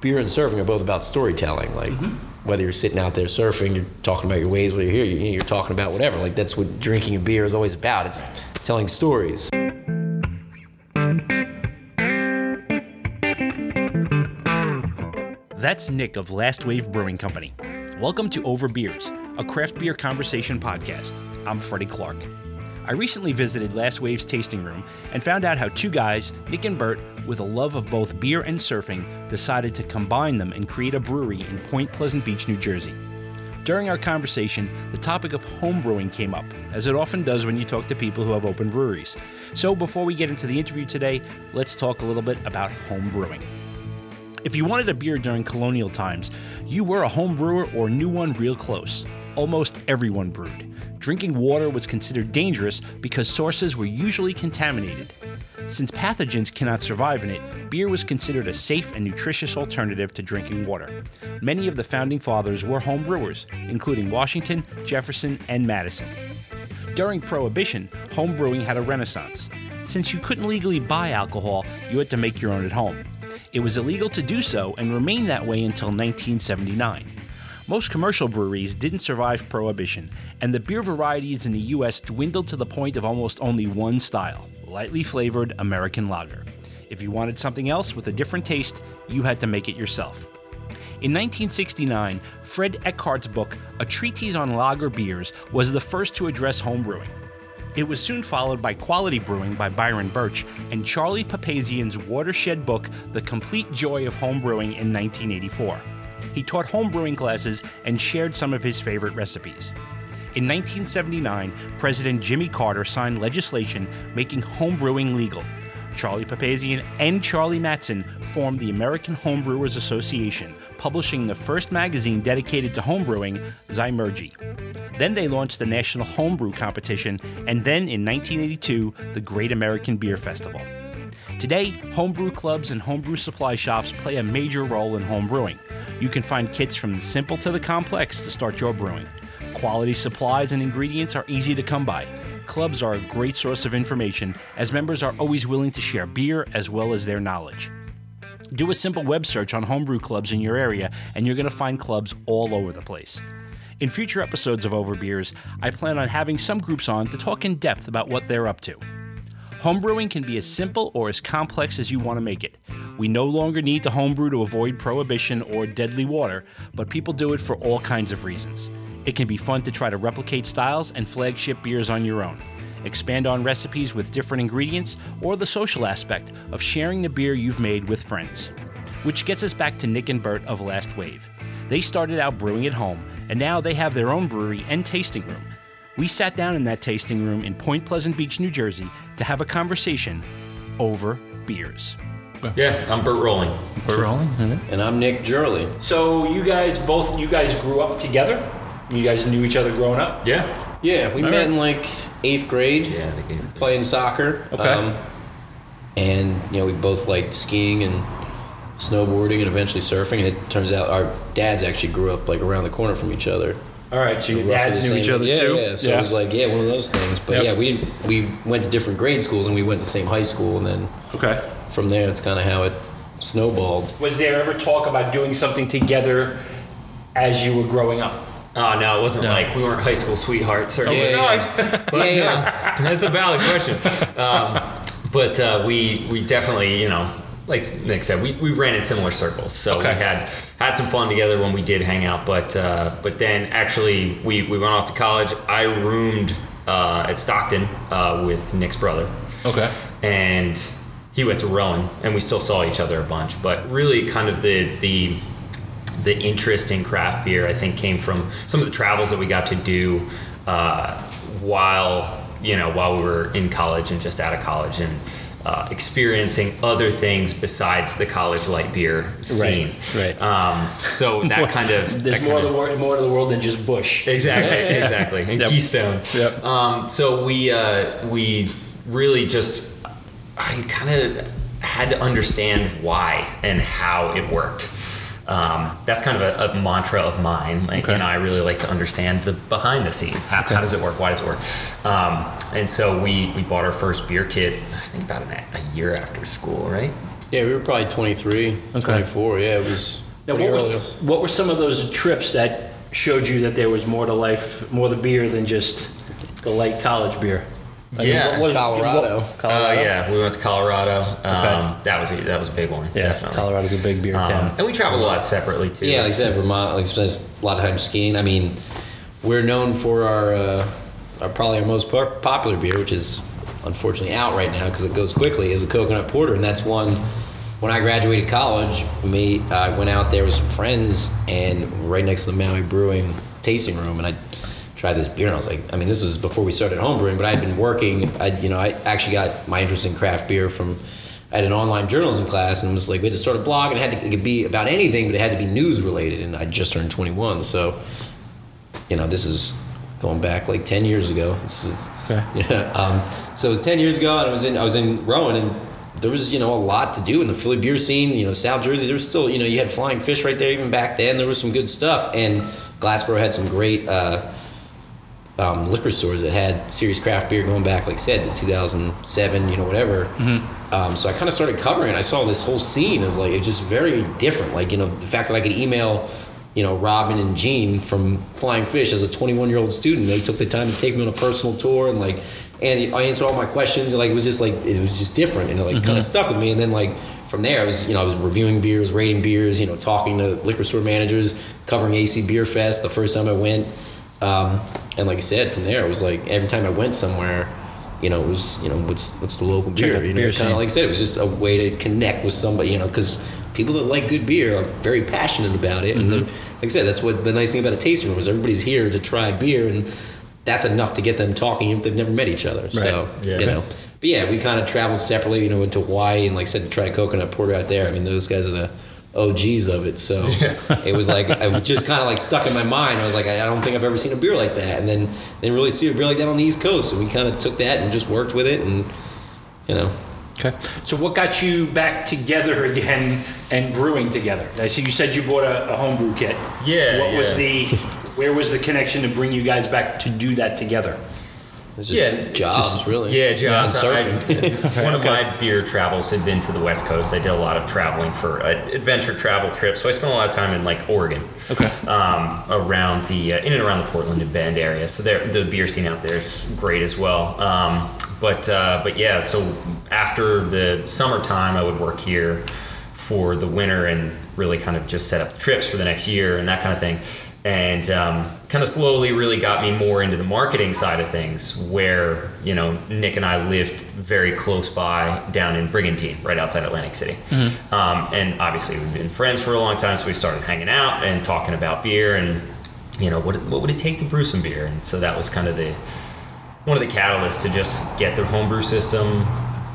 beer and surfing are both about storytelling. Like Mm-hmm. whether you're sitting out there surfing, you're talking about your waves. When you're here, you're, you're talking about whatever. Like that's what drinking a beer is always about. It's telling stories. That's Nick of Last Wave Brewing Company. Welcome to Over Beers, a craft beer conversation podcast. I'm Freddie Clark. I recently visited Last Wave's tasting room and found out how two guys, Nick and Bert, with a love of both beer and surfing, decided to combine them and create a brewery in Point Pleasant Beach, New Jersey. During our conversation, the topic of home brewing came up, as it often does when you talk to people who have open breweries. So before we get into the interview today, let's talk a little bit about home brewing. If you wanted a beer during colonial times, you were a home brewer or knew one real close. Almost everyone brewed. Drinking water was considered dangerous because sources were usually contaminated. Since pathogens cannot survive in it, beer was considered a safe and nutritious alternative to drinking water. Many of the founding fathers were home brewers, including Washington, Jefferson, and Madison. During Prohibition, home brewing had a renaissance. Since you couldn't legally buy alcohol, you had to make your own at home. It was illegal to do so and remained that way until 1979. Most commercial breweries didn't survive Prohibition, and the beer varieties in the US dwindled to the point of almost only one style lightly flavored American lager. If you wanted something else with a different taste, you had to make it yourself. In 1969, Fred Eckhardt's book, A Treatise on Lager Beers, was the first to address home brewing. It was soon followed by Quality Brewing by Byron Burch and Charlie Papazian's watershed book, The Complete Joy of Home Brewing, in 1984. He taught home brewing classes and shared some of his favorite recipes. In 1979, President Jimmy Carter signed legislation making home brewing legal. Charlie Papazian and Charlie Matzen formed the American Homebrewers Association, publishing the first magazine dedicated to homebrewing, Zymurgy. Then they launched the National Homebrew Competition, and then in 1982, the Great American Beer Festival. Today, homebrew clubs and homebrew supply shops play a major role in homebrewing. You can find kits from the simple to the complex to start your brewing. Quality supplies and ingredients are easy to come by. Clubs are a great source of information, as members are always willing to share beer as well as their knowledge. Do a simple web search on homebrew clubs in your area, and you're going to find clubs all over the place. In future episodes of Over Beers, I plan on having some groups on to talk in depth about what they're up to. Homebrewing can be as simple or as complex as you want to make it. We no longer need to homebrew to avoid prohibition or deadly water, but people do it for all kinds of reasons. It can be fun to try to replicate styles and flagship beers on your own. Expand on recipes with different ingredients, or the social aspect of sharing the beer you've made with friends. Which gets us back to Nick and Bert of Last Wave. They started out brewing at home, and now they have their own brewery and tasting room. We sat down in that tasting room in Point Pleasant Beach, New Jersey, to have a conversation over beers. Yeah, I'm Bert Rolling. Bert rolling? And I'm Nick Jurley. So you guys both you guys grew up together? You guys knew each other growing up? Yeah. Yeah, we All met right. in like eighth grade. Yeah, the game's playing soccer. Okay. Um, and you know, we both liked skiing and snowboarding and eventually surfing. And it turns out our dads actually grew up like around the corner from each other. All right, so your Roughly dads the knew each same- other yeah, too? Yeah, so it was like yeah, one of those things. But Yep. yeah, we we went to different grade schools and we went to the same high school, and then okay. from there it's kind of how it snowballed. Was there ever talk about doing something together as you were growing up? Oh no, it wasn't like we weren't high school sweethearts or Yeah, yeah, But yeah, no, yeah. that's a valid question. Um, but uh, we we definitely you know like Nick said we, we ran in similar circles, so Okay. we had had some fun together when we did hang out. But uh, but then actually we we went off to college. I roomed uh, at Stockton uh, with Nick's brother. Okay. and he went to Rowan, and we still saw each other a bunch. But really, kind of the the the interest in craft beer, I think, came from some of the travels that we got to do uh, while you know while we were in college and just out of college and. Uh, experiencing other things besides the college light beer scene, right. Um, so that kind of There's more kind of the world, more to the world than just Busch. Exactly, exactly. And Yep. Keystone. Yep. Um, so we uh, we really just I kind of had to understand why and how it worked. Um, that's kind of a, a mantra of mine. Like, Okay. You know, I really like to understand the behind the scenes. How, how does it work? Why does it work? Um, and so we we bought our first beer kit. I think about an, a year after school, right? Yeah, we were probably 23, 24. Yeah, it was Now, what, early. was, what were some of those trips that showed you that there was more to life, more to beer than just the light college beer? I mean, Yeah, what was- Colorado. what- Uh, yeah, we went to Colorado. Um, Okay. That was a, that was a big one. Yeah, definitely. Colorado's a big beer Um, town. and we traveled a lot separately too. Yeah, like I said, Vermont, like spends a lot of time skiing. I mean, we're known for our, uh, our probably our most popular beer, which is unfortunately out right now because it goes quickly, is a coconut porter, and that's one. When I graduated college, me I went out there with some friends, and right next to the Maui Brewing tasting room, and I tried this beer, and I was like, I mean, this was before we started homebrewing, but I had been working. I, you know, I actually got my interest in craft beer from. I had an online journalism class, and it was like we had to start a blog, and it had to it could be about anything, but it had to be news related, and I just turned 21, so you know, this is going back like 10 years ago. This is, yeah. Um, so it was 10 years ago, and I was in I was in Rowan, and there was you know a lot to do in the Philly beer scene. You know, South Jersey. There was still you know you had Flying Fish right there even back then. There was some good stuff, and Glassboro had some great. Uh, um, liquor stores that had serious craft beer going back, like I said, to 2007, you know, whatever. Um, so I kind of started covering it. I saw this whole scene as like, it's just very different. Like, you know, the fact that I could email, you know, Robin and Gene from Flying Fish as a 21 year old student, they took the time to take me on a personal tour and like, and I answered all my questions. And like, it was just like, it was just different. And it like kind of stuck with me. And then like, from there, I was, you know, I was reviewing beers, rating beers, you know, talking to liquor store managers, covering AC Beer Fest the first time I went. Um, and like I said, from there it was like every time I went somewhere, you know, it was you know what's what's the local beer, the you know, kind of like I said, it was just a way to connect with somebody, you know, because people that like good beer are very passionate about it, and Mm-hmm. they're- like I said, that's what the nice thing about a tasting room is everybody's here to try beer, and that's enough to get them talking if they've never met each other. So Yeah. you know, but yeah, we kind of traveled separately, you know, went to Hawaii and like I said to try coconut porter out there. I mean, those guys are the OGs of it. So it was like I was just kind of like stuck in my mind. I was like, I I don't think I've ever seen a beer like that, and then didn't really see a beer like that on the East Coast. And we kind of took that and just worked with it, and you know, Okay. So what got you back together again and brewing together? I see you said you bought a, a homebrew kit. Yeah, What was the, where was the connection to bring you guys back to do that together? It's just Yeah, jobs just- really. Yeah, jobs. Surfing. I- one of my beer travels had been to the West Coast. I did a lot of traveling for uh, adventure travel trips, so I spent a lot of time in like Oregon. Okay. Um, around the uh, in and around the Portland and Bend area, so there the beer scene out there is great as well. Um, but uh, but yeah, so after the summertime, I would work here for the winter and really kind of just set up the trips for the next year and that kind of thing. And um, kind of slowly really got me more into the marketing side of things, where, you know, Nick and I lived very close by down in Brigantine, right outside Atlantic City. Um, and obviously, we've been friends for a long time, so we started hanging out and talking about beer and, you know, what, what would it take to brew some beer? And so that was kind of the, one of the catalysts to just get the homebrew system,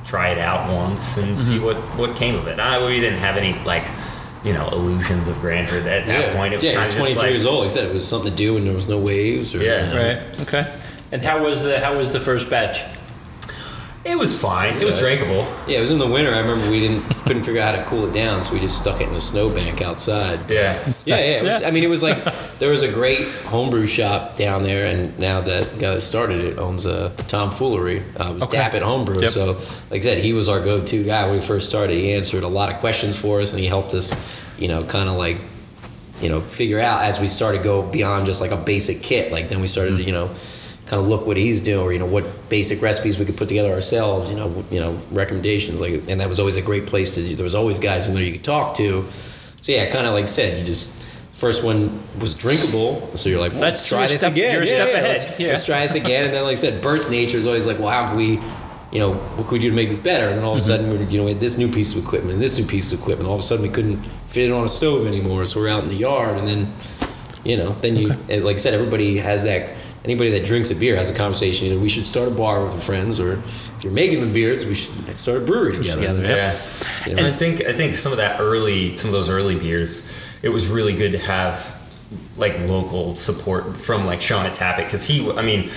try it out once, and see Mm-hmm. what what came of it. I, we didn't have any like, you know, illusions of grandeur at that yeah. point. It was yeah, kind of 23 like, years old. He said, it was something to do when there was no waves. Or, Yeah. you know. Right. Okay. And how was the how was the first batch? It was fine. It was drinkable. Yeah, it was in the winter. I remember we didn't couldn't figure out how to cool it down, so we just stuck it in a snowbank outside. Yeah. Yeah, yeah. It was, I mean, it was like there was a great homebrew shop down there, and now that guy that started it owns a tomfoolery. Uh, it was Okay. Tap It Homebrew. Yep. So, like I said, he was our go-to guy when we first started. He answered a lot of questions for us, and he helped us, you know, kind of like, you know, figure out as we started to go beyond just like a basic kit. Like then we started to, you know, kind of look what he's doing, or you know, what basic recipes we could put together ourselves. You know, you know, recommendations. Like, and that was always a great place to. There was always guys in there you could talk to. So yeah, kind of like I said, you just first one was drinkable, so you're like, well, That's- let's try this step- again. you're a yeah, step yeah, ahead. Let's, Yeah. let's try this again, and then like I said, Bert's nature is always like, well, how can we, you know, what could we do to make this better? And then all of a Mm-hmm. sudden, we, you know, we had this new piece of equipment and this new piece of equipment. All of a sudden, we couldn't fit it on a stove anymore, so we're out in the yard, and then, you know, then you, and like I said, everybody has that. Anybody that drinks a beer has a conversation. Either we should start a bar with our friends, or if you're making the beers, we should start a brewery together. Together, Yeah. Yeah. You know? And I think I think some of that early some of those early beers, it was really good to have like local support from like Sean at Tap It because he I mean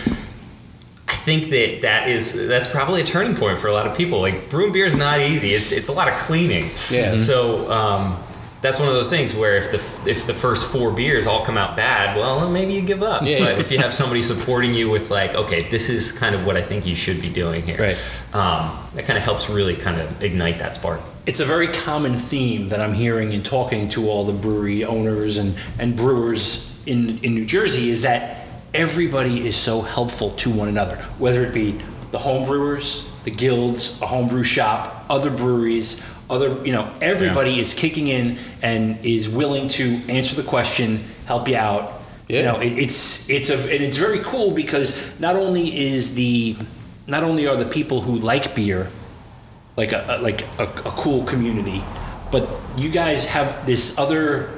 I think that that is that's probably a turning point for a lot of people. Like brewing beer is not easy. It's it's a lot of cleaning. Yeah. So um, that's one of those things where if the if the first four beers all come out bad, well, maybe you give up. Yeah. But if you have somebody supporting you with like, okay, this is kind of what I think you should be doing here, Right. Um, that kind of helps really kind of ignite that spark. It's a very common theme that I'm hearing in talking to all the brewery owners and, and brewers in, in New Jersey is that everybody is so helpful to one another, whether it be the home brewers, the guilds, a homebrew shop, other breweries, other, you know, everybody is kicking in and is willing to answer the question, help you out. You know, it, it's it's a and it's very cool because not only is the not only are the people who like beer like a, a like a, a cool community, but you guys have this other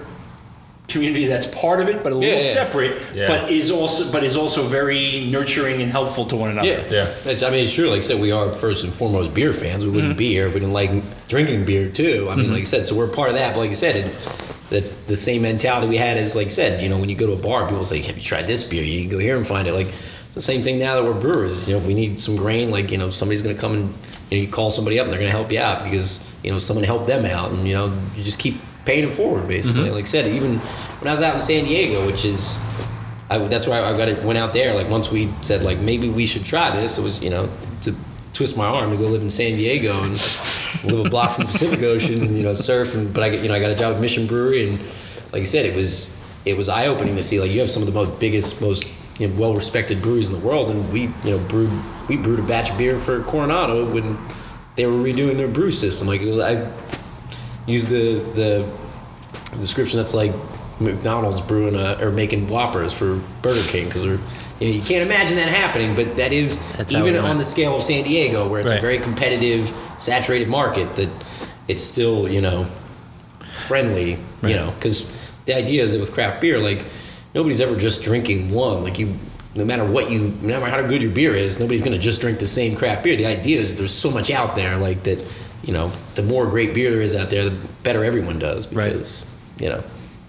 community that's part of it, but a little Yeah, yeah. separate, Yeah. but is also but is also very nurturing and helpful to one another. Yeah, Yeah. It's, I mean, it's true. Like I said, we are first and foremost beer fans. We wouldn't mm-hmm. be here if we didn't like drinking beer too. I mean, mm-hmm. like I said, so we're part of that. But like I said, it, that's the same mentality we had as like I said. You know, when you go to a bar, people say, "Have you tried this beer?" You can go here and find it. Like it's the same thing now that we're brewers. You know, if we need some grain, like you know, somebody's going to come and you, know, you call somebody up and they're going to help you out because you know someone helped them out, and you know, you just keep paying it forward basically. Mm-hmm. Like I said, even when I was out in San Diego, which is I, that's why I got it, went out there. Like once we said like maybe we should try this, it was you know to twist my arm to go live in San Diego and live a block from the Pacific Ocean and you know surf. And but I you know I got a job at Mission Brewery and like I said, it was it was eye opening to see like you have some of the most biggest, most you know, well respected breweries in the world, and we you know brewed we brewed a batch of beer for Coronado when they were redoing their brew system. Like I used the the description that's like McDonald's brewing a, or making Whoppers for Burger King because they're you, know, you can't imagine that happening, but that is That's even on the scale of San Diego, where it's Right. a very competitive, saturated market. That it's still you know friendly, Right. you know, because the idea is that with craft beer, like nobody's ever just drinking one. Like you, no matter what you, no matter how good your beer is, nobody's gonna just drink the same craft beer. The idea is there's so much out there, like that. You know, the more great beer there is out there, the better everyone does. Right. Because you know,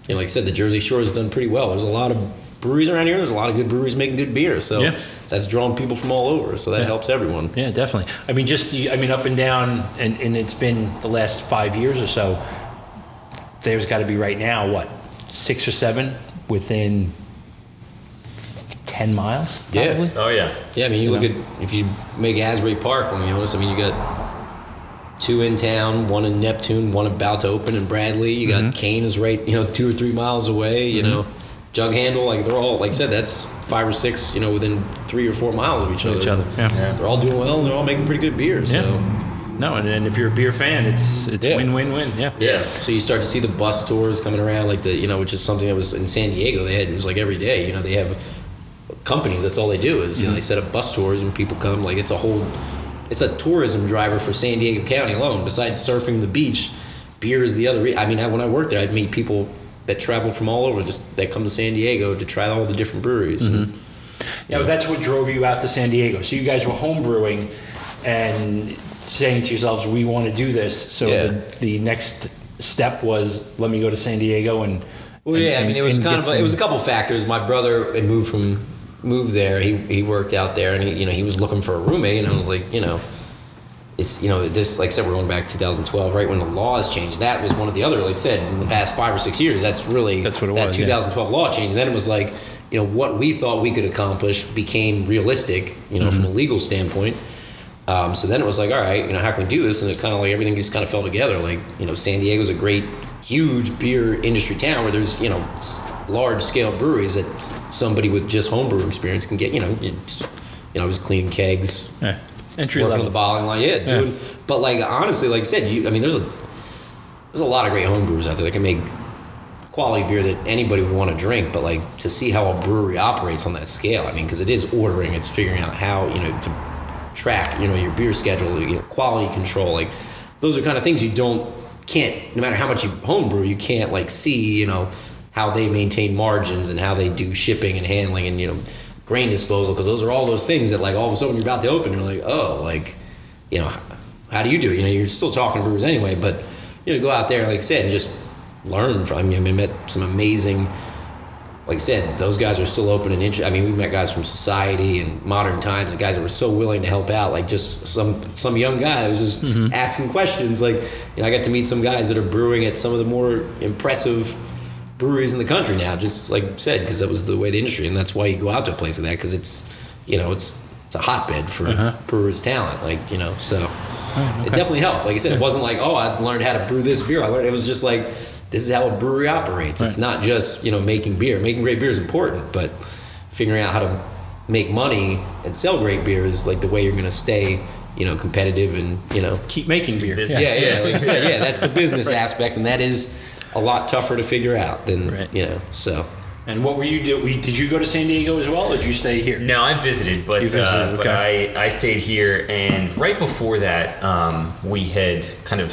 you know, like I said, the Jersey Shore has done pretty well. There's a lot of breweries around here. There's a lot of good breweries making good beer. So Yeah. that's drawing people from all over. So that Yeah. helps everyone. Yeah, definitely. I mean, just I mean, up and down, and, and it's been the last five years or so. There's got to be right now what six or seven within ten miles. Yeah. Oh yeah, Yeah, I mean, you You look know? at if you make Asbury Park, when you notice, I mean, you got two in town, one in Neptune, one about to open in Bradley. You Mm-hmm. got Kane is right, you know, two or three miles away. You know, Jughandle, like they're all, like I said, that's five or six, you know, within three or four miles of each other. Each other. Yeah. Yeah. They're all doing well. and They're all making pretty good beer. So. Yeah. No, and, and if you're a beer fan, it's it's Yeah. win win win. Yeah. yeah. So you start to see the bus tours coming around, like the you know, which is something that was in San Diego. They had it was like every day. You know, they have companies. That's all they do is you know they set up bus tours and people come. Like it's a whole, it's a tourism driver for San Diego County alone. Besides surfing the beach, beer is the other. Re- I mean, I, when I worked there, I'd meet people that travel from all over just that come to San Diego to try all the different breweries. Mm-hmm. And, Yeah, but that's what drove you out to San Diego. So you guys were home brewing and saying to yourselves, "We want to do this." So Yeah. the, the next step was, "Let me go to San Diego and." Well, and- yeah, I mean, it was and kind get of it was a couple factors. My brother had moved from moved there. He he worked out there, and he you know he was looking for a roommate, and I was like, you know, it's you know this like I said, we're going back to 2012, right when the laws changed. That was one of the other, like I said, in the past five or six years. That's really That's what it that was, yeah. 2012 law change. And then it was like, you know, what we thought we could accomplish became realistic, you know, from a legal standpoint. Um, so then it was like, all right, you know, how can we do this? And it kind of like everything just kind of fell together. Like, you know, San Diego's a great, huge beer industry town where there's, you know, large scale breweries that somebody with just homebrew experience can get, you know, you, you know, I was cleaning kegs, Yeah. entry working on the bottling line, yeah, doing. But like honestly, like I said, you, I mean, there's a there's a lot of great homebrewers out there that can make quality beer that anybody would want to drink. But like to see how a brewery operates on that scale, I mean, because it is ordering, it's figuring out how you know to track, you know, your beer schedule, you know, quality control, like those are kind of things you don't can't no matter how much you homebrew, you can't like see, you know, how they maintain margins and how they do shipping and handling and you know grain disposal because those are all those things that like all of a sudden you're about to open you're like oh like you know how do you do it you know you're still talking to brewers anyway but you know go out there like I said and just learn from I mean I met some amazing like I said, those guys are still open and interested. I mean, we met guys from Societe and modern times, and guys that were so willing to help out. Like just some some young guy was just Mm-hmm. asking questions. Like you know, I got to meet some guys that are brewing at some of the more impressive breweries in the country now. Just like I said, because that was the way the industry, and that's why you go out to a place like that because it's you know it's it's a hotbed for Uh-huh. brewers' talent. Like you know, so it definitely helped. Like I said, it wasn't like oh I learned how to brew this beer. I learned it was just like this is how a brewery operates. It's not just you know making beer. Making great beer is important, but figuring out how to make money and sell great beer is like the way you're going to stay you know competitive and you know Keep making beer. Business. yeah yeah like I said, yeah that's the business aspect and that is a lot tougher to figure out than Right. you know so. And what were you do? we- Did you go to San Diego as well, or did you stay here? No, I visited, but visited, uh, but. I, I stayed here, and right before that, um, we had kind of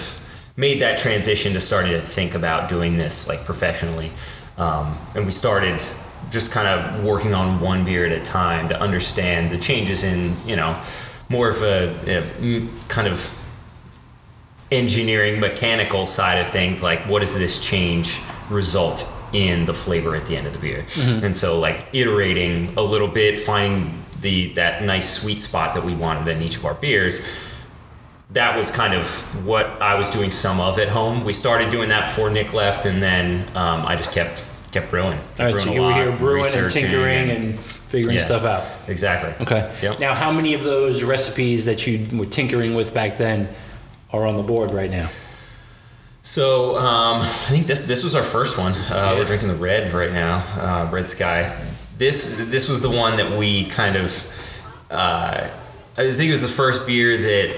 made that transition to starting to think about doing this like professionally, um, and we started just kind of working on one beer at a time to understand the changes in you know more of a, a kind of engineering mechanical side of things like what does this change result in the flavor at the end of the beer and so like iterating a little bit finding the that nice sweet spot that we wanted in each of our beers that was kind of what I was doing some of at home. We started doing that before Nick left, and then um, I just kept kept brewing. Kept All right, brewing so you were here brewing and tinkering and figuring Yeah. stuff out. exactly. Okay. Yep. Now, how many of those recipes that you were tinkering with back then are on the board right now? So um, I think this this was our first one. Uh, We're drinking the red right now, uh, Red Sky. This this was the one that we kind of. Uh, I think it was the first beer that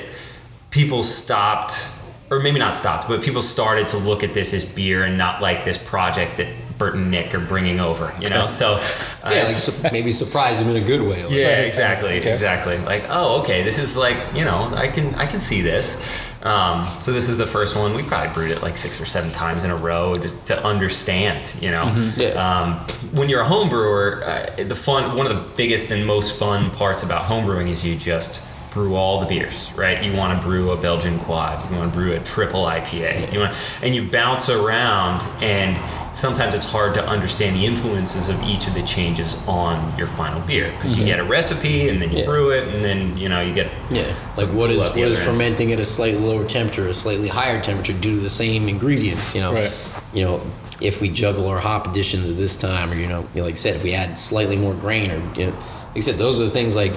people stopped, or maybe not stopped, but people started to look at this as beer and not like this project that Bert and Nick are bringing over. You know, so uh, Yeah, like su- maybe surprise them in a good way. Like, yeah, exactly, Okay. exactly. Like, oh, okay, this is like, you know, I can, I can see this. Um, so this is the first one. We probably brewed it like six or seven times in a row to, to understand, you know. Yeah. Um, when you're a home brewer, uh, the fun, one of the biggest and most fun parts about home brewing is you just brew all the beers, right? You want to brew a Belgian quad, you want to brew a triple IPA, you want, and you bounce around, and sometimes it's hard to understand the influences of each of the changes on your final beer because you get a recipe and then you Yeah. brew it, and then you know you get Yeah, like some what is cool at what the is other end. fermenting at a slightly lower temperature, a slightly higher temperature due to the same ingredients. You know, Right. you know, if we juggle our hop additions at this time, or you know, like I said, if we add slightly more grain, or you know, like I said, those are the things like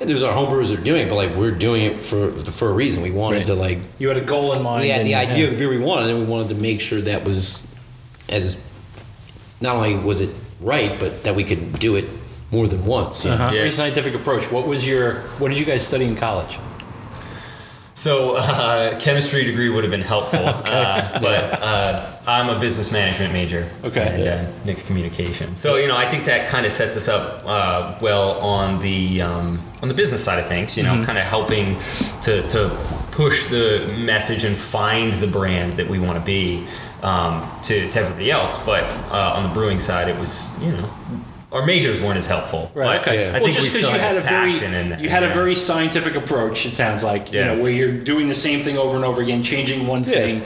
there's our homebrewers that are doing it, but like we're doing it for for a reason. We wanted Right. to like You had a goal in mind. we had and- the idea yeah. of the beer we wanted, and we wanted to make sure that was as not only was it right, but that we could do it more than once. you know? Uh-huh. Yeah. Very scientific approach. What was your? What did you guys study in college? So, uh, chemistry degree would have been helpful, uh, but uh, I'm a business management major. Okay. And uh, Nick's communication. So, you know, I think that kind of sets us up uh, well on the um, on the business side of things. You know, kind of helping to to push the message and find the brand that we want to be um, to to everybody else. But uh, on the brewing side, it was you know. Our majors weren't as helpful, Right. but Okay. I well, think just we still you had, had a this very passion in, you had a very scientific approach. It sounds like you Yeah. know where you're doing the same thing over and over again, changing one thing.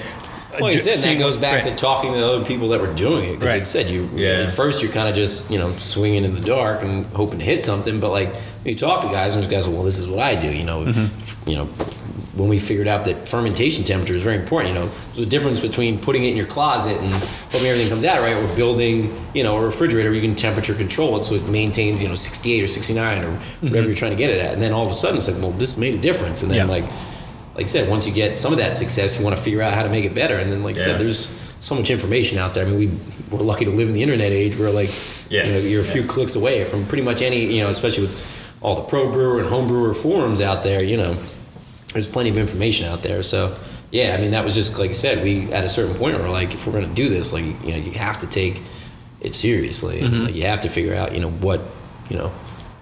Like I said, Seeing that goes back right. to talking to the other people that were doing it. Because Right. like I said, you Yeah. at first you're kind of just you know swinging in the dark and hoping to hit something. But like you talk to guys, and those guys are well, this is what I do. You know, Mm-hmm. you know, when we figured out that fermentation temperature is very important. You know, there's a difference between putting it in your closet and hoping everything comes out right. We're building you know a refrigerator where you can temperature control it so it maintains you know 68 or 69 or whatever you're trying to get it at. And then all of a sudden it's like, well, this made a difference. And then Mm-hmm. Yeah. like like I said, once you get some of that success, you want to figure out how to make it better. And then, like I said, there's so much information out there. I mean, we we're lucky to live in the internet age where like Yeah. you know, you're a few clicks away from pretty much any you know, especially with all the pro brewer and home brewer forums out there. You know, there's plenty of information out there. So yeah, I mean, that was just like I said. We at a certain point we're like, if we're going to do this, like you know, you have to take it seriously. Mm-hmm. Like you have to figure out, you know, what you know,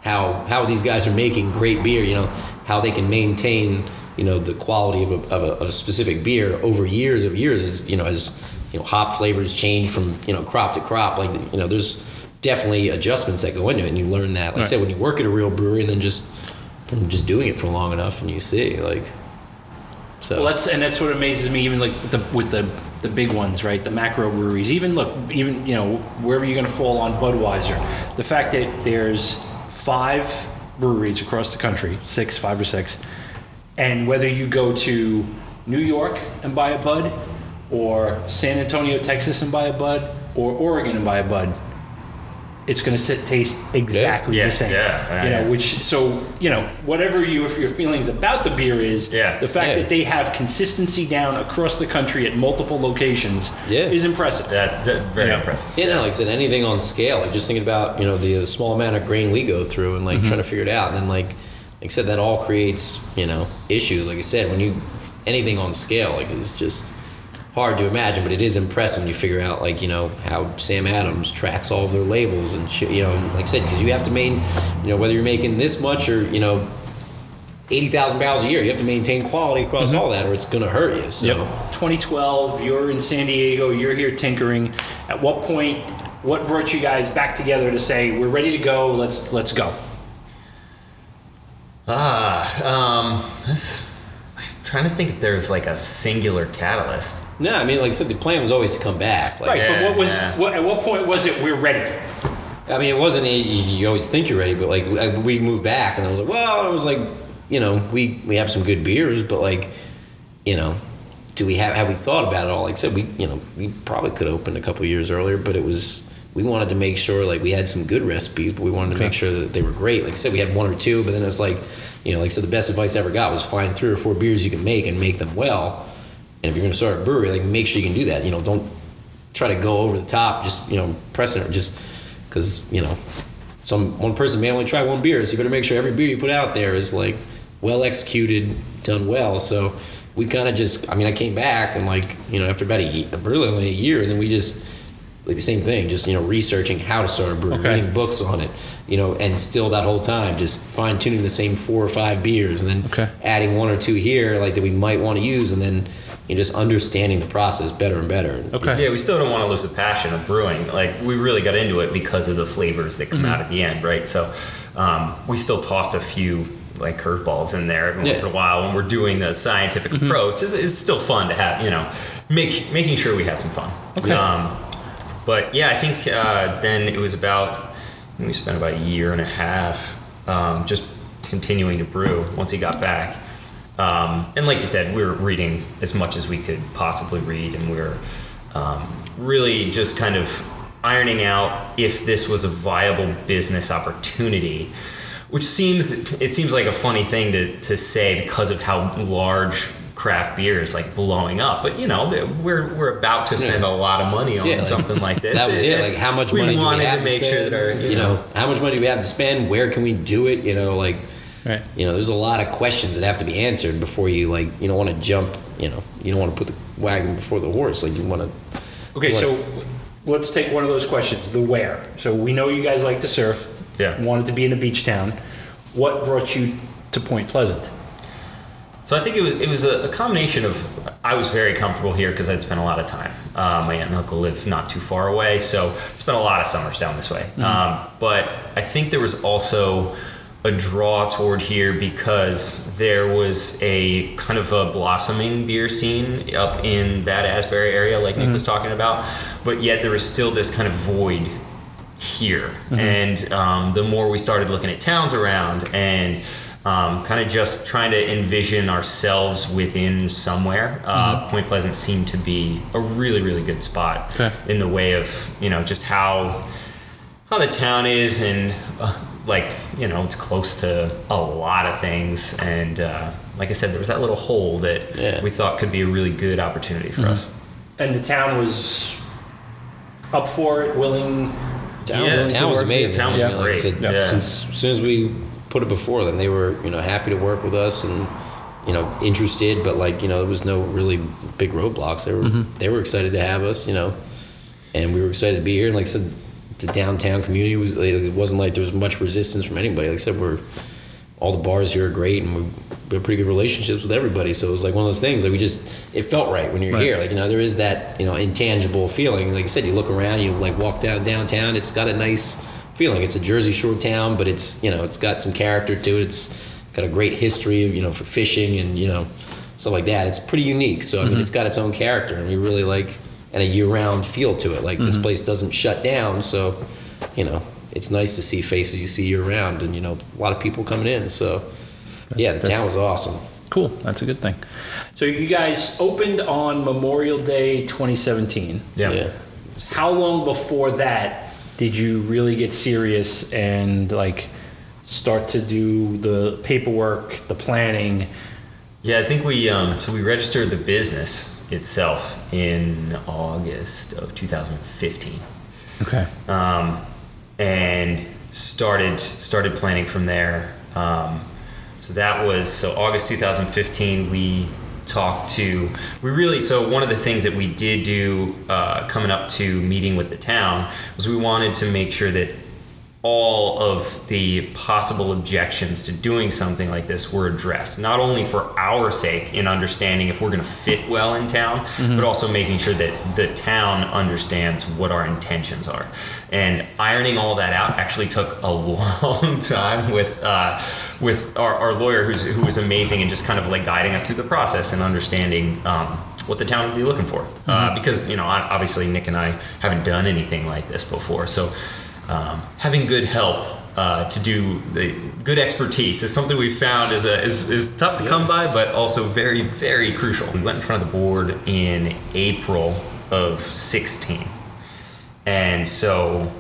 how how these guys are making great beer. You know, how they can maintain you know the quality of a, of a, of a specific beer over years of years. As you know, as you know, hop flavors change from you know crop to crop. Like you know, there's definitely adjustments that go into it, and you learn that. Like I Right. said, when you work at a real brewery, and then just from just doing it for long enough, and you see like. So Well, that's and that's what amazes me. Even like the with the the big ones, right? The macro breweries. Even look, even you know wherever you're going to fall on Budweiser. The fact that there's five breweries across the country, six, five or six, and whether you go to New York and buy a Bud, or San Antonio, Texas, and buy a Bud, or Oregon and buy a Bud, it's going to sit, taste exactly Yeah, the same. yeah, you know, yeah. which so you know whatever you if your feelings about the beer is, Yeah. the fact Yeah. that they have consistency down across the country at multiple locations Yeah. is impressive. That's d- very Yeah. impressive. Yeah, no, like I said, anything on scale, like just thinking about, you know, the small amount of grain we go through and like mm-hmm. trying to figure it out. And then like, like I said, that all creates, you know, issues. Like I said, when you, anything on scale, like it's just hard to imagine, but it is impressive when you figure out like, you know, how Sam Adams tracks all of their labels and shit, you know, like I said, because you have to main, you know, whether you're making this much or, you know, 80,000 barrels a year, you have to maintain quality across all that or it's going to hurt you. So. 2012, you're in San Diego, you're here tinkering. At what point, what brought you guys back together to say we're ready to go? Let's let's go. Ah, um, this, I'm trying to think if there's like a singular catalyst. No, I mean, like I said, the plan was always to come back. Like, Right, but what was yeah. what, at what point was it we're ready? I mean, it wasn't. You, you always think you're ready, but like I- we moved back, and I was like, well, I was like, you know, we we have some good beers, but like, you know, do we have have we thought about it all? Like I said, we you know we probably could open a couple years earlier, but it was we wanted to make sure like we had some good recipes, but we wanted to make sure that they were great. Like I said, we had one or two, but then it's like, you know, like I said, the best advice I ever got was find three or four beers you can make and make them well. And if you're going to start a brewery, like make sure you can do that. You know, don't try to go over the top. Just you know, pressing it just because you know, some one person may only try one beer, so you better make sure every beer you put out there is like well executed, done well. So we kind of just, I mean, I came back and like you know, after about a year, really only a year, and then we just like the same thing, just you know, researching how to start a brewery, Okay. reading books on it, you know, and still that whole time just fine tuning the same four or five beers, and then Okay. adding one or two here like that we might want to use, and then you know, just understanding the process better and better. Okay. Yeah, we still don't want to lose the passion of brewing. Like we really got into it because of the flavors that come Mm-hmm. out at the end, right? So um, we still tossed a few like curveballs in there every once in a while when we're doing the scientific Mm-hmm. approach. It's, it's still fun to have, you know, make making sure we had some fun. Okay. Um, but yeah, I think uh, then it was about we spent about a year and a half um, just continuing to brew once he got back. Um, and like you said, we were reading as much as we could possibly read, and we were um, really just kind of ironing out if this was a viable business opportunity. Which seems it seems like a funny thing to, to say because of how large craft beer is like blowing up. But you know, we're we're about to spend Yeah. a lot of money on Yeah, something like this. That was it. Like, how much we money do wanted we have to make sure that our you know, how much money do we have to spend? Where can we do it? You know, like, Right. you know, there's a lot of questions that have to be answered before you like. You don't want to jump. You know, you don't want to put the wagon before the horse. Like, you want to. Okay, What? so let's take one of those questions. The where. So we know you guys like to surf. Yeah. Wanted to be in a beach town. What brought you to Point Pleasant? So I think it was it was a, a combination of I was very comfortable here because I'd spent a lot of time. Uh, my aunt and uncle live not too far away, so I spent a lot of summers down this way. Um, but I think there was also a draw toward here because there was a kind of a blossoming beer scene up in that Asbury area, like Nick was talking about. But yet there was still this kind of void here. And um, the more we started looking at towns around and um, kind of just trying to envision ourselves within somewhere, uh, Point Pleasant seemed to be a really, really good spot Okay. in the way of you know just how how the town is and uh, like you know it's close to a lot of things and uh, like I said, there was that little hole that Yeah. we thought could be a really good opportunity for us. And the town was up for it, willing. Town, Yeah, town to was work- amazing. town was I mean, like great. said, Yeah. Since as soon as we put it before them, they were you know happy to work with us and you know interested, but like you know there was no really big roadblocks. They were Mm-hmm. they were excited to have us, you know, and we were excited to be here. And like I said, the downtown community was it wasn't like there was much resistance from anybody. Like I said, we're all the bars here are great, and we we have pretty good relationships with everybody. So it was like one of those things. Like we just, it felt right when you're Right. here. Like you know, there is that you know intangible feeling. Like I said, you look around, you like walk down downtown. It's got a nice feeling. It's a Jersey Shore town, but it's you know, it's got some character to it. It's got a great history, of, you know, for fishing and you know, stuff like that. It's pretty unique. So I mean, mm-hmm. it's got its own character, and we really like and a year-round feel to it. Like this place doesn't shut down, so you know it's nice to see faces you see year-round, and you know a lot of people coming in. So yeah, the town was awesome. Cool. That's a good thing. So you guys opened on Memorial Day 2017. Yeah. yeah. How long before that did you really get serious and like start to do the paperwork, the planning? Yeah, I think we um, so we registered the business itself in August of 2015, Okay. um, and started started planning from there. Um, so that was so August 2015. We talked to we really so one of the things that we did do uh, coming up to meeting with the town was we wanted to make sure that all of the possible objections to doing something like this were addressed, not only for our sake in understanding if we're going to fit well in town, but also making sure that the town understands what our intentions are. And ironing all that out actually took a long time with uh, with our, our lawyer, who's, who was amazing and just kind of like guiding us through the process and understanding. Um, what the town would be looking for, uh, because you know, obviously Nick and I haven't done anything like this before, so um, having good help uh, to do the good expertise is something we found is, a, is, is tough to come by, but also very, very crucial. We went in front of the board in April of 16. And so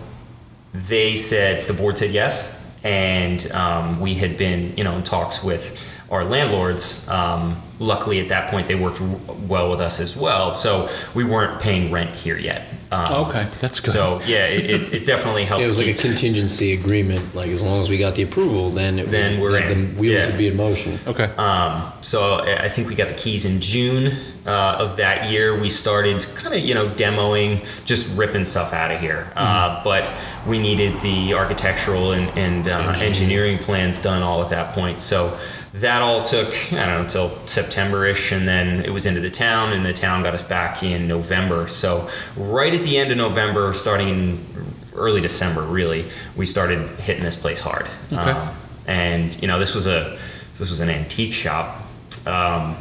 they said, the board said yes. And um, we had been, you know, in talks with our landlords. Um, luckily, at that point, they worked well with us as well. So we weren't paying rent here yet. Um, Okay, that's good. So yeah, it, it, it definitely helped. It was like a contingency agreement. Like as long as we got the approval, then it Then would, we're then in. the wheels Yeah. would be in motion. Okay. Um, so I I think we got the keys in June uh, of that year. We started kind of you know demoing, just ripping stuff out of here. Uh, but we needed the architectural and, and uh, engineering plans done all at that point. So that all took I don't know until September-ish, and then it was into the town, and the town got us back in November. So right at the end of November, starting in early December, really, we started hitting this place hard. Okay. Um, and you know this was a this was an antique shop um,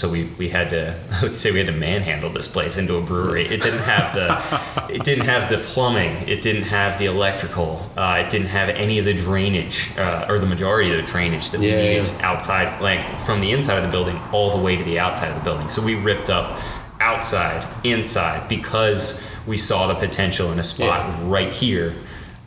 so we, we had to say we had to manhandle this place into a brewery. It didn't have the it didn't have the plumbing. It didn't have the electrical. Uh, it didn't have any of the drainage uh, or the majority of the drainage that Yeah, we needed yeah. outside like from the inside of the building all the way to the outside of the building. So we ripped up outside inside because we saw the potential in a spot Yeah. right here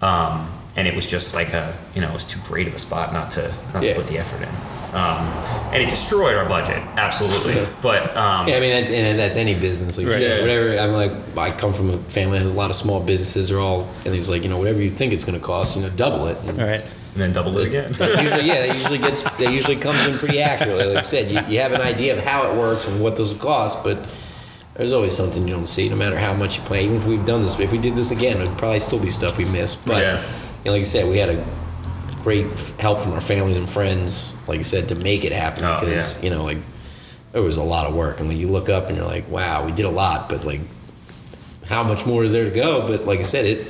um, and it was just like a you know it was too great of a spot not to not to put the effort in um, and it destroyed our budget absolutely but um, Yeah, I mean that's and that's any business. Like Right. said, Yeah. whatever. I'm like I come from a family that has a lot of small businesses. They're all and he's like you know whatever you think it's going to cost, you know, double it. And All right. and then double it again usually, yeah, that usually gets that usually comes in pretty accurately. Like I said, you, you have an idea of how it works and what this will cost, but there's always something you don't see, no matter how much you plan. Even if we've done this, if we did this again, it'd probably still be stuff we missed. But Yeah. you know, like I said, we had a great help from our families and friends. Like I said, to make it happen Oh, because yeah. you know, like it was a lot of work, and like you look up and you're like, wow, we did a lot, but like how much more is there to go? But like I said, it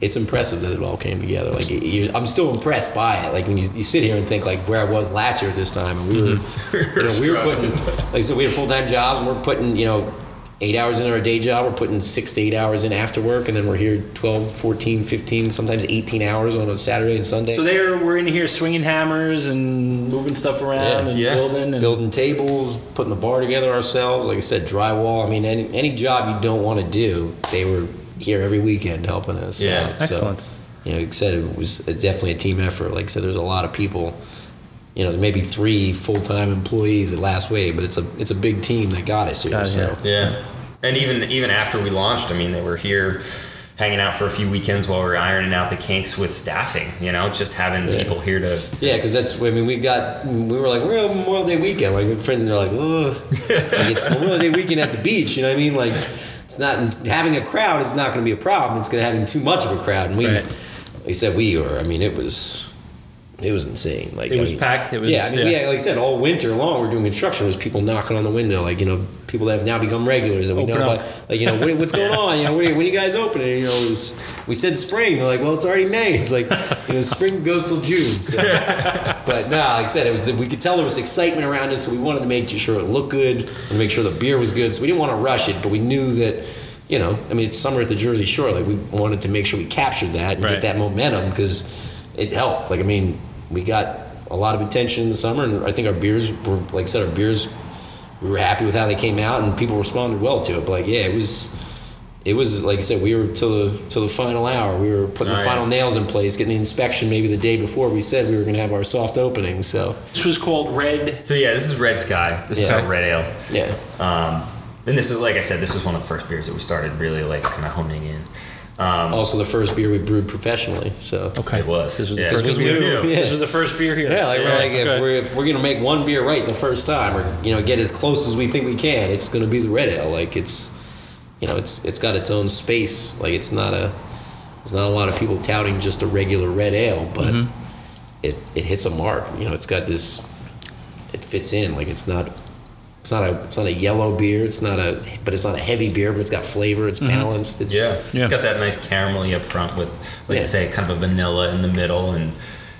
it's impressive that it all came together. Like it, I'm still impressed by it. Like when you, you sit here and think like where I was last year at this time, and we were, mm-hmm. you know, we were putting like so we had full time jobs, and we're putting you know eight hours into our day job, we're putting six to eight hours in after work, and then we're here 12, 14, 15, sometimes 18 hours on a Saturday and Sunday. So they we're in here swinging hammers and moving stuff around Yeah. and Yeah. building and building tables, putting the bar together ourselves. Like I said, drywall. I mean, any any job you don't want to do, they were here every weekend helping us. Yeah. out. So, Excellent. you know, like I said, it was definitely a team effort. Like I said, there's a lot of people. You know, maybe three full time employees at Last Wave, but it's a it's a big team that got us here. Got so Yeah, and even even after we launched, I mean, they were here hanging out for a few weekends while we were ironing out the kinks with staffing. You know, just having Yeah. people here to. to Yeah, because that's I mean we got we were like we're on Memorial Day weekend like friends and they're like oh like it's Memorial Day weekend at the beach you know what I mean like it's not having a crowd is not going to be a problem it's going to having too much of a crowd and we Right. like I said we were I mean it was it was insane like It I was mean, packed, it was- yeah I mean yeah. yeah. like I said all winter long we're doing construction there's people knocking on the window like you know people that have now become regulars that we Open know up. about like you know what, what's going on you know when are, you guys opening you know it was we said spring. They're like, well, it's already May. It's like, you know, spring goes till June. So. but no, like I said, it was the, we could tell there was excitement around us, so we wanted to make sure it looked good and make sure the beer was good. So we didn't want to rush it, but we knew that, you know, I mean, it's summer at the Jersey Shore. Like we wanted to make sure we captured that and Right. get that momentum because it helped. Like I mean, we got a lot of attention in the summer, and I think our beers were, like I said, our beers. We were happy with how they came out, and people responded well to it. But like, yeah, it was it was like I said, we were till the till the final hour. We were putting the final nails in place, getting the inspection maybe the day before. We said we were going to have our soft opening. So This was called Red. So yeah, this is Red Sky. This Yeah. is our red ale. yeah, Um, and this is like I said, this was one of the first beers that we started really like kind of honing in. Um, also the first beer we brewed professionally. So Okay. It was. This was Yeah, the first beer. knew. Yeah. This was the first beer here. yeah, like Yeah, we're like okay. if we're if we're going to make one beer right the first time, or you know get as close as we think we can, it's going to be the red ale. Like it's you know it's it's got its own space. Like it's not a there's not a lot of people touting just a regular red ale, but Mm-hmm. it it hits a mark. You know, it's got this. It fits in. Like it's not. It's not a. It's not a yellow beer. It's not a. But it's not a heavy beer. But it's got flavor. It's mm-hmm. balanced. It's Yeah. Yeah. It's got that nice caramelly up front with, like Yeah. I say, kind of a vanilla in the middle and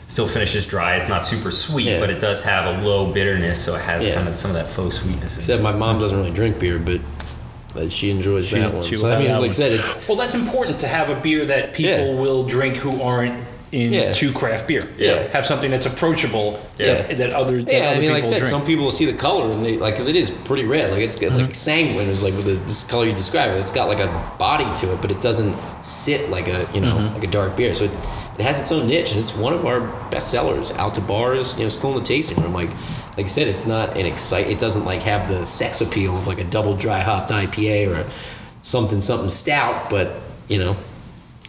still finishes dry. It's not super sweet, Yeah. but it does have a low bitterness, so it has Yeah. kind of some of that faux sweetness. in it. Except my mom doesn't really drink beer, but, but she enjoys She- that one. she so will I have mean, that like I said, it's Well, that's important to have a beer that people Yeah. will drink who aren't into Yeah. craft beer. Yeah. Have something that's approachable Yeah. that, that other that yeah. other I mean, like I said, drink. some people will see the color and they like because it is pretty red. Like it's, it's mm-hmm. like sanguine. It's like with the this color you describe it. It's got like a body to it, but it doesn't sit like a you know mm-hmm. like a dark beer. So it, it has its own niche, and it's one of our best sellers out to bars. You know, still in the tasting room. Like like I said, it's not an excite. It doesn't like have the sex appeal of like a double dry hopped IPA or something something stout, but you know.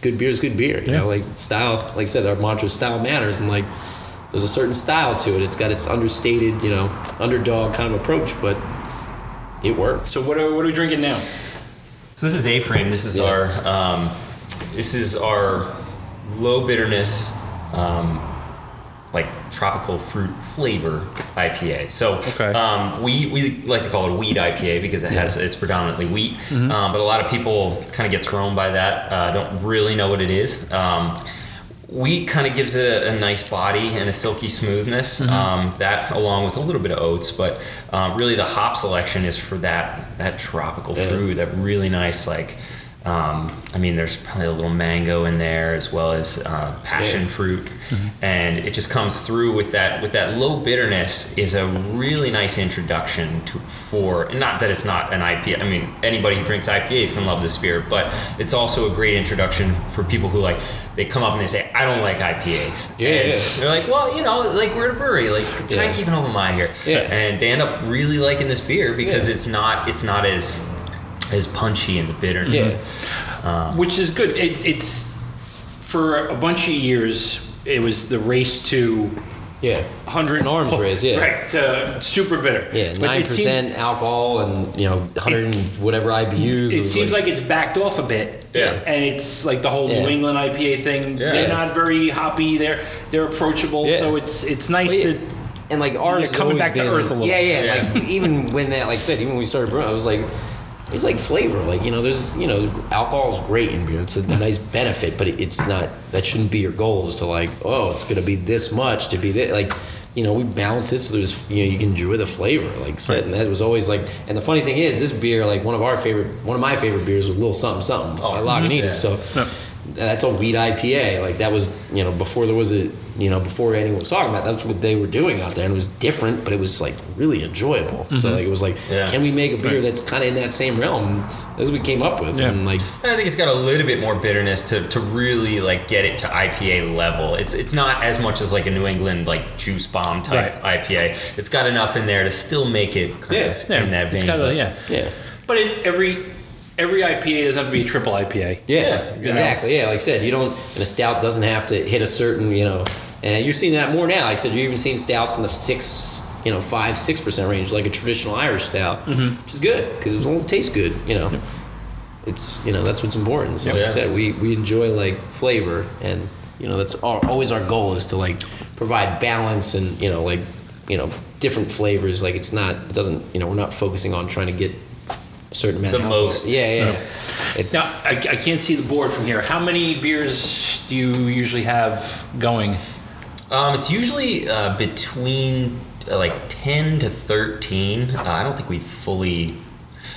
Good beer is good beer, you Yeah. know. Like style, like I said, our mantra is style matters, and like there's a certain style to it. It's got its understated, you know, underdog kind of approach, but it works. so what are, what are we drinking now? So this is A-frame. This is Yeah. our um, this is our low bitterness, um, like tropical fruit flavor IPA. So Okay. um, we we like to call it a wheat IPA because it has it's predominantly wheat. Mm-hmm. Um, but a lot of people kind of get thrown by that. Uh, don't really know what it is. Um, wheat kind of gives it a, a nice body and a silky smoothness. Mm-hmm. Um, that along with a little bit of oats, but um, really the hop selection is for that that tropical Yeah. fruit, that really nice like. Um, I mean, there's probably a little mango in there as well as uh, passion Yeah. fruit, and it just comes through with that with that low bitterness is a really nice introduction to for not that it's not an IPA. I mean, anybody who drinks IPAs can love this beer, but it's also a great introduction for people who like they come up and they say, "I don't like IPAs." Yeah, And yeah. They're like, "Well, you know, like we're at a brewery, like try Yeah. and keep an open mind here." Yeah. And they end up really liking this beer because it's not it's not as as punchy in the bitterness. Um, Which is good. It's it's for a bunch of years. It was the race to Yeah. 100 An arms race, yeah. right to super bitter. Yeah, nine percent alcohol and you know, hundred and whatever IBUs. It seems like it's backed off a bit. Yeah. And it's like the whole Yeah. New England IPA thing. Yeah. They're not very hoppy. They're they're approachable. Yeah. So it's it's nice Well, yeah. to and like ours You're has coming always back to earth a little. Yeah, yeah. Yeah. Like even when that, like I said, even when we started brewing, I was like, it's like flavor. Like you know, there's you know, alcohol is great in beer. It's a nice benefit, but it's not. That shouldn't be your goal. Is to like, oh, it's gonna be this much to be this. Like, you know, we balance it so there's you know you can enjoy the flavor. Like, I said, and that was always like. And the funny thing is, this beer, like one of our favorite, one of my favorite beers was Little Sumpin' Sumpin' Oh, by Lagunitas. yeah. So. That's a wheat IPA. Like that was, you know, before there was a, you know, before anyone was talking about. That, that's what they were doing out there, and it was different, but it was like really enjoyable. So mm-hmm. like it was like, Yeah. can we make a beer that's kind of in that same realm? As we came up with, Yeah. and like, And I think it's got a little bit more bitterness to, to really like get it to IPA level. It's it's not as much as like a New England like juice bomb type IPA. It's got enough in there to still make it kind Yeah. of yeah, in that vein. it's got a, yeah. yeah, But it, every every IPA doesn't have to be a triple IPA. yeah, Yeah, exactly. Yeah, like I said, you don't, and a stout doesn't have to hit a certain, you know, and you're seeing that more now. Like I said, you're even seeing stouts in the six, you know, five, six percent range, like a traditional Irish stout, mm-hmm. which is good because as long as it tastes good, you know. It's you know that's what's important. So like I said, we we enjoy like flavor, and you know that's our, always our goal is to like provide balance and you know like you know different flavors. Like it's not it doesn't you know we're not focusing on trying to get certain amount. The of alcohol. most. Yeah, yeah. It, Now, I, I can't see the board from here. How many beers do you usually have going? Um, it's usually uh, between uh, like 10 to 13. Uh, I don't think we fully.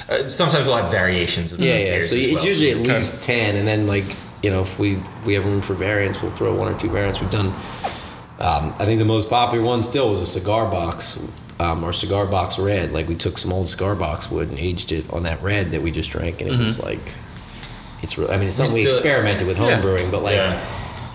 Uh, sometimes we'll have variations of yeah, those yeah. beers So as it's well. usually at Okay. least ten, and then like you know if we we have room for variants, we'll throw one or two variants. We've done. Um, I think the most popular one still was a cigar box. Um, or cigar box red, like we took some old cigar box wood and aged it on that red that we just drank, and it was like, it's. Real, I mean, it's something we, still- experimented with home Yeah. brewing, but like, Yeah.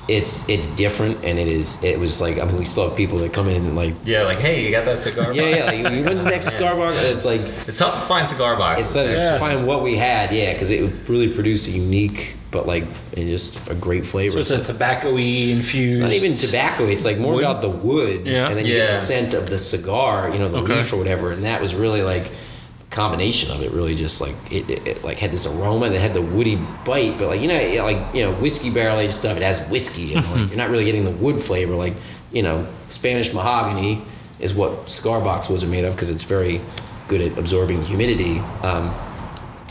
it's it's different, and it is. It was like I mean, we still have people that come in and like, Yeah, like, hey, you got that cigar yeah, box? yeah, like, when's the next cigar box? It's like It's tough to find cigar boxes. Instead of Yeah. just find what we had, yeah, because it really produced a unique, but like, and just a great flavor. So it's a tobacco-y infused. It's not even tobacco. It's like more Wood? about the wood, Yeah. and then you get the scent of the cigar, you know, the Okay. leaf or whatever. And that was really like a combination of it. Really, just like it, it, it like had this aroma that had the woody bite, but like you know, yeah, like you know, whiskey barrel aged stuff. It has whiskey, and like, you're not really getting the wood flavor. Like you know, Spanish mahogany is what cigar box woods are made of because it's very good at absorbing humidity. Um,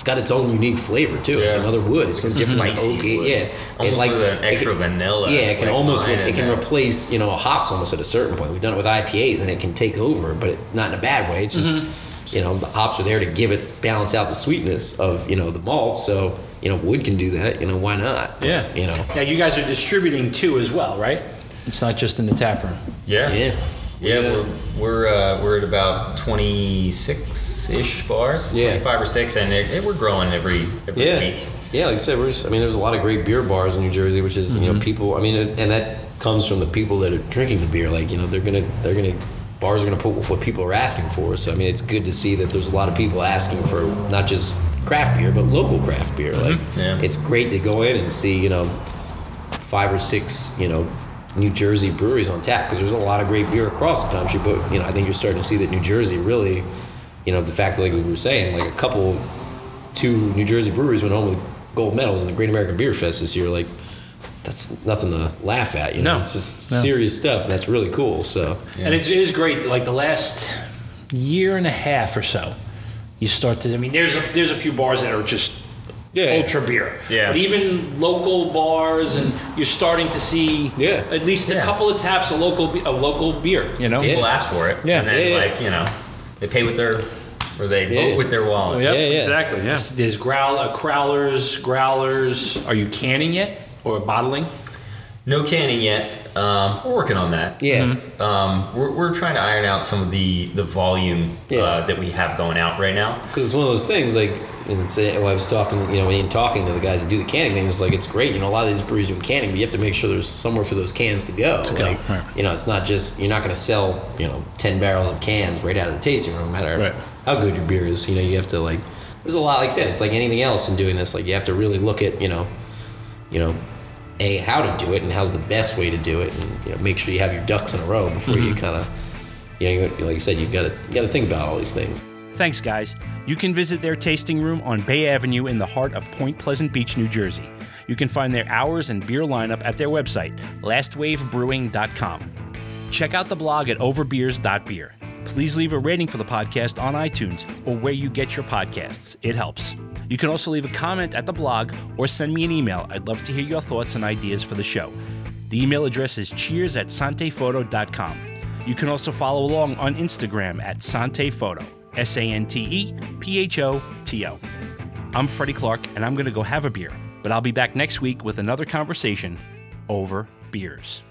it's got its own unique flavor too. It's another wood. It's some different like Spicy oaky. wood. Yeah, Almost it, like with an extra can- vanilla, Yeah, it can like almost wine it can there. replace you know hops almost at a certain point. We've done it with IPAs and it can take over, but it, not in a bad way. It's just Mm-hmm. you know the hops are there to give it balance out the sweetness of you know the malt. So you know wood can do that. You know why not? Yeah. You know. Now you guys are distributing too as well, right? It's not just in the tap room. Yeah. Yeah. Yeah, we're we're uh, we're at about twenty six ish bars, Yeah. twenty five or six, and it, it- we're growing every every Yeah, week. yeah. Like I said, we're just, I mean, there's a lot of great beer bars in New Jersey, which is you know people. I mean, and that comes from the people that are drinking the beer. Like you know, they're gonna they're gonna bars are gonna put what people are asking for. So I mean, it's good to see that there's a lot of people asking for not just craft beer, but local craft beer. Like Yeah. it's great to go in and see you know five or six you know New Jersey breweries on tap because there's a lot of great beer across the country. But you know, I think you're starting to see that New Jersey really, you know, the fact that like we were saying, like a couple, two New Jersey breweries went home with gold medals in the Great American Beer Fest this year. Like that's nothing to laugh at. You know, No. it's just No. serious stuff, and that's really cool. So And it's, it is great. Like the last year and a half or so, you start to. I mean, there's a, there's a few bars that are just Yeah. ultra beer. Yeah. But even local bars, and you're starting to see Yeah. at least a couple of taps of local be- of local beer. You know. People Yeah. ask for it, Yeah. and then Yeah, yeah. like you know, they pay with their or they Yeah. vote with their wallet. Oh, Yep, Yeah, yeah. exactly. Yeah. There's, there's growl, uh, crowlers, growlers. Are you canning yet or bottling? No canning yet. Um, we're working on that. yeah, Um, we're, we're trying to iron out some of the the volume Yeah. uh, that we have going out right now. because it's one of those things like. And say, well, I was talking, you know, in talking to the guys that do the canning things, it's like it's great. You know, a lot of these breweries do canning, but you have to make sure there's somewhere for those cans to go. go, like, right. you know, it's not just you're not going to sell, you know, ten barrels of cans right out of the tasting room, no matter Right. how good your beer is. You know, you have to like. There's a lot, like I said, it's like anything else in doing this. Like you have to really look at, you know, you know, a how to do it and how's the best way to do it, and you know, make sure you have your ducks in a row before you mm-hmm. kind of, you know, like I said, you've got to you got to think about all these things. Thanks, guys. You can visit their tasting room on Bay Avenue in the heart of Point Pleasant Beach, New Jersey. You can find their hours and beer lineup at their website, lastwavebrewing.com. Check out the blog at overbeers.beer. Please leave a rating for the podcast on iTunes or where you get your podcasts. It helps. You can also leave a comment at the blog or send me an email. I'd love to hear your thoughts and ideas for the show. The email address is cheers at santephoto.com. You can also follow along on Instagram at santefoto, S A N T E P H O T O. I'm Freddie Clark, and I'm going to go have a beer, but I'll be back next week with another conversation over beers.